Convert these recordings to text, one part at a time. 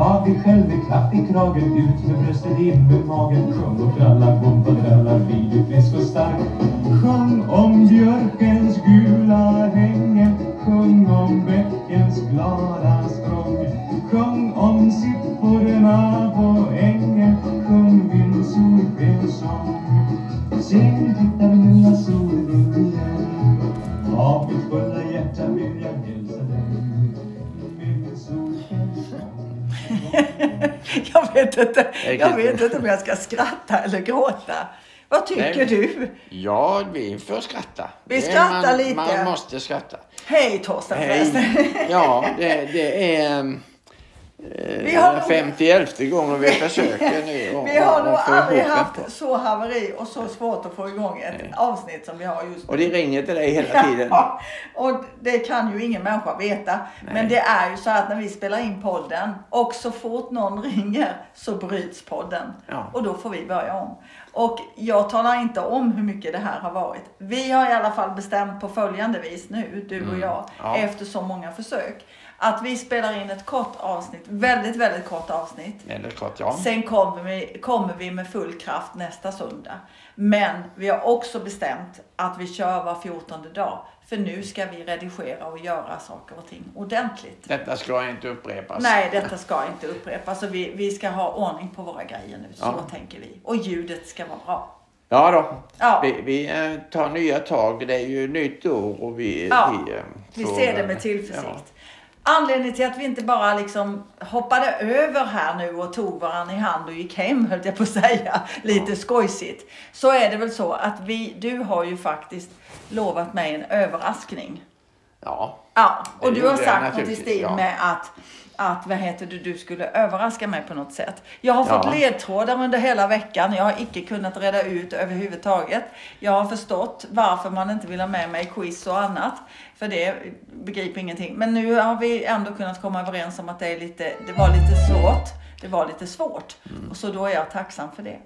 dig själv i klapp i kragen Ut med bröstet, in med magen. Sjung och tralla, gumpa, tralla Bli du frisk och stark. Sjung om björkens gula hängen Sjung om bäckens glada språng. Sjung om sippor inte, Jag vet inte om jag ska skratta eller gråta. Vad tycker Nej. du? Ja, vi får skratta. Vi skrattar man, lite. Man måste skratta. Hej Torsten förresten. Hej. Ja, det, det är Vi har eh, nog- 51 gången vi försöker nu. Vi har nog aldrig haft podd. så haveri och så svårt att få igång ett Nej. avsnitt som vi har just nu. Och det ringer till dig hela tiden. Ja, och det kan ju ingen människa veta. Men det är ju så att när vi spelar in podden och så fort någon ringer så bryts podden. Ja. Och då får vi börja om. Och jag talar inte om hur mycket det här har varit. Vi har i alla fall bestämt på följande vis nu, du och jag, Mm. Ja. efter så många försök. Att vi spelar in ett kort avsnitt, väldigt, väldigt kort avsnitt. Eller klart, ja. Sen kommer vi, kommer vi med full kraft nästa söndag. Men vi har också bestämt att vi kör var 14 dag. För nu ska vi redigera och göra saker och ting ordentligt. Detta ska inte upprepas. Nej, detta ska inte upprepas. Så vi, vi ska ha ordning på våra grejer nu. Så Ja. tänker vi. Och ljudet ska vara bra. Ja då. Ja. Vi, vi eh, tar nya tag. Det är ju nytt år och vi... Ja, vi, eh, Vi får, ser det eh, med tillförsikt. Anledningen till att vi inte bara liksom hoppade över här nu och tog varandra i hand och gick hem höll jag på att säga. Lite skojsigt. Så är det väl så att vi, du har ju faktiskt lovat mig en överraskning. Ja. Ja, och du har sagt något i stil ja. med att, att vad heter det, du skulle överraska mig på något sätt. Jag har fått Ja. ledtrådar under hela veckan. Jag har icke kunnat reda ut överhuvudtaget. Jag har förstått varför man inte vill ha med mig i quiz och annat. För det begriper ingenting. Men nu har vi ändå kunnat komma överens om att det, är lite, det var lite svårt. Det var lite svårt. Mm. Och så då är jag tacksam för det.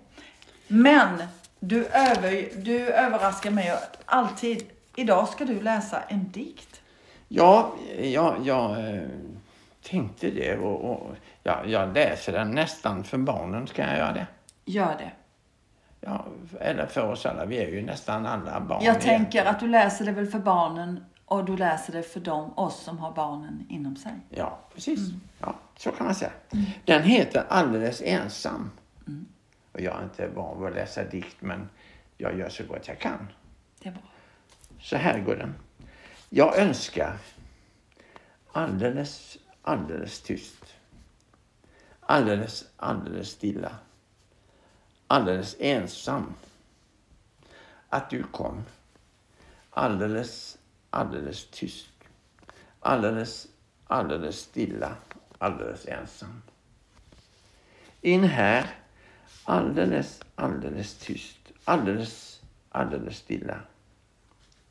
Men du, över, du överraskar mig alltid. Idag ska du läsa en dikt. Ja, jag, jag eh, tänkte det och, och ja, jag läser den nästan för barnen. Ska jag göra det? Gör det. Ja, eller för oss alla. Vi är ju nästan alla barn. Jag tänker att du läser det väl för barnen och du läser det för dem, oss som har barnen inom sig. Ja, precis. Mm. Ja, så kan man säga. Den heter Alldeles ensam. Och jag är inte van vid att läsa dikt, men jag gör så gott jag kan. Det är bra. Så här går den. Jag önskar alldeles, alldeles tyst. Alldeles, alldeles stilla. Alldeles ensam. Att du kom. Alldeles, alldeles tyst. Alldeles, alldeles stilla. Alldeles ensam. In här. Alldeles, alldeles tyst. Alldeles, alldeles stilla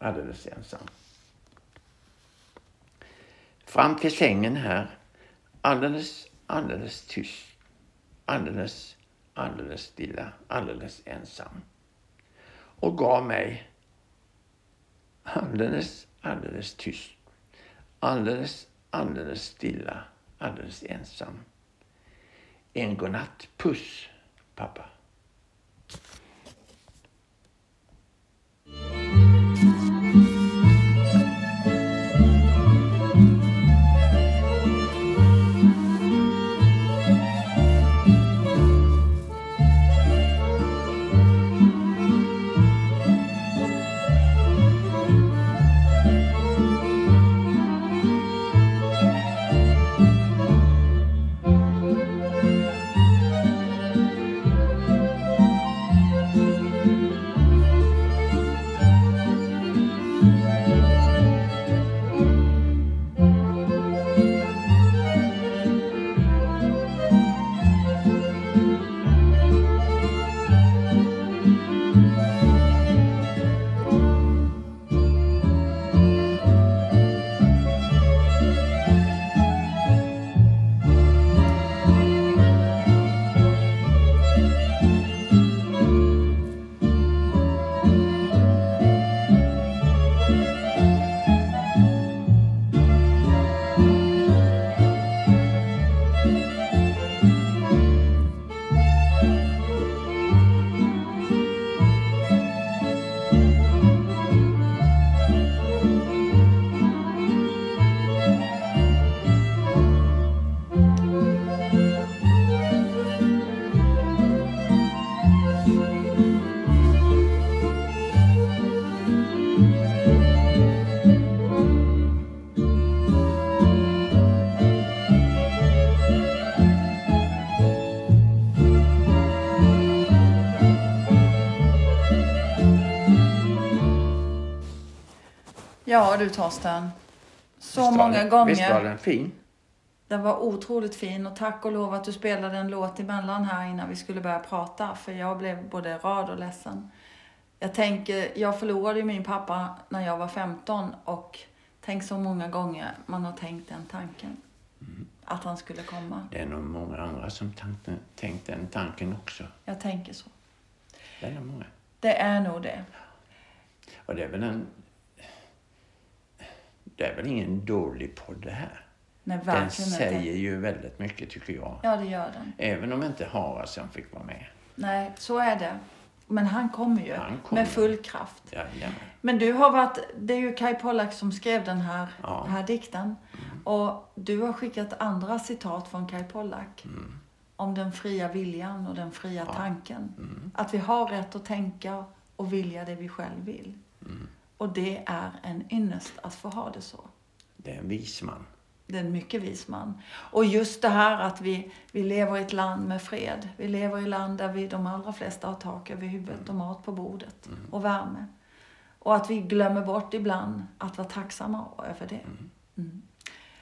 alldeles ensam. Fram till sängen här, alldeles, alldeles tyst, alldeles, alldeles stilla, alldeles ensam. Och gav mig alldeles, alldeles tyst, alldeles, alldeles stilla, alldeles ensam. En godnatt puss, pappa. Ja du Torsten. Så Visst många den- gånger. Visst var den fin? Den var otroligt fin och tack och lov att du spelade en låt emellan här innan vi skulle börja prata. För jag blev både rörd och ledsen. Jag tänker, jag förlorade min pappa när jag var 15 och tänk så många gånger man har tänkt den tanken. Att han skulle komma. Det är nog många andra som tänkte, tänkte den tanken också. Jag tänker så. Väldigt många. Det är nog det. Och det är väl en... Det är väl ingen dålig podd det här. Nej, Den säger inte. ju väldigt mycket tycker jag. Ja, det gör den. Även om inte Haraldsson fick vara med. Nej, så är det. Men han kommer ju Han kommer. med full kraft. Jajamän. Men du har varit, det är ju Kai Pollak som skrev den här, Ja. Mm. här dikten. Och du har skickat andra citat från Kai Pollak. Mm. Om den fria viljan och den fria tanken. Att vi har rätt att tänka och vilja det vi själv vill. Mm. Och det är en ynnest att få ha det så. Det är en vis man. Det är en mycket vis man. Och just det här att vi, vi lever i ett land med fred. Vi lever i ett land där vi, de allra flesta har tak över huvudet och mat på bordet och värme. Och att vi glömmer bort ibland att vara tacksamma över det.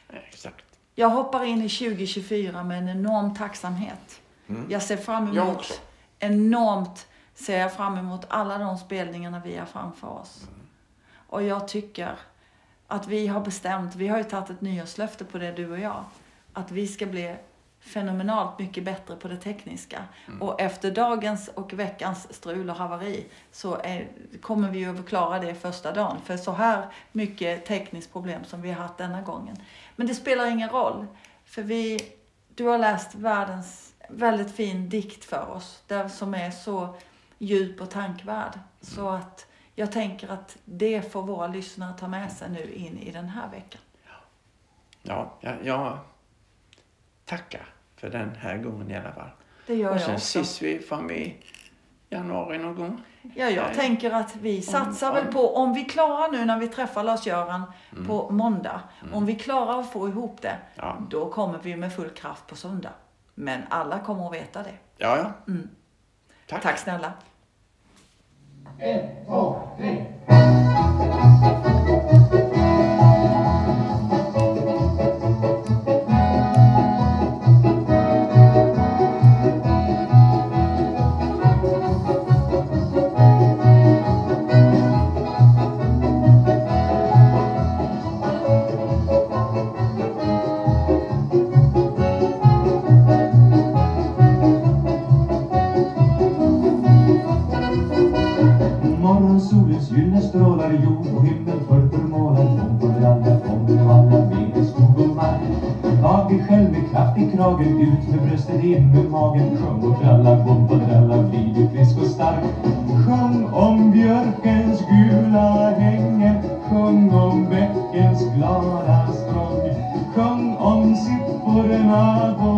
Exakt. Jag hoppar in i 2024 med en enorm tacksamhet. Jag ser fram Mm. Emot, enormt ser jag fram emot alla de spelningarna vi har framför oss. Och jag tycker att vi har bestämt, vi har ju tagit ett nyårslöfte på det du och jag, att vi ska bli fenomenalt mycket bättre på det tekniska. Mm. Och efter dagens och veckans strul och haveri så är, kommer vi ju att klara det första dagen. För så här mycket tekniskt problem som vi har haft denna gången. Men det spelar ingen roll. För vi, du har läst världens väldigt fin dikt för oss. Där som är så djup och tankvärd. Så att jag tänker att det får våra lyssnare ta med sig nu in i den här veckan. Ja, jag, jag tackar för den här gången i alla fall. Det gör Och jag sen också. ses vi fram i januari någon gång. Ja, jag Nej. tänker att vi satsar om- väl på, om vi klarar nu när vi träffar Lars-Göran på måndag, om vi klarar att få ihop det, Ja. då kommer vi med full kraft på söndag. Men alla kommer att veta det. Ja, ja. Tack. Tack snälla. N O N Morgonsolens gyllene strålar jord och himmel purpurmålad Om på alla fången av alla vind i skog och mark Mage själv med kraft i kragen ut med bröstet in med magen Sjung och tralla, bombadralla, blir du frisk och stark. Sjung om björkens gula hängen Sjung om bäckens glada språng Sjung om sipporna på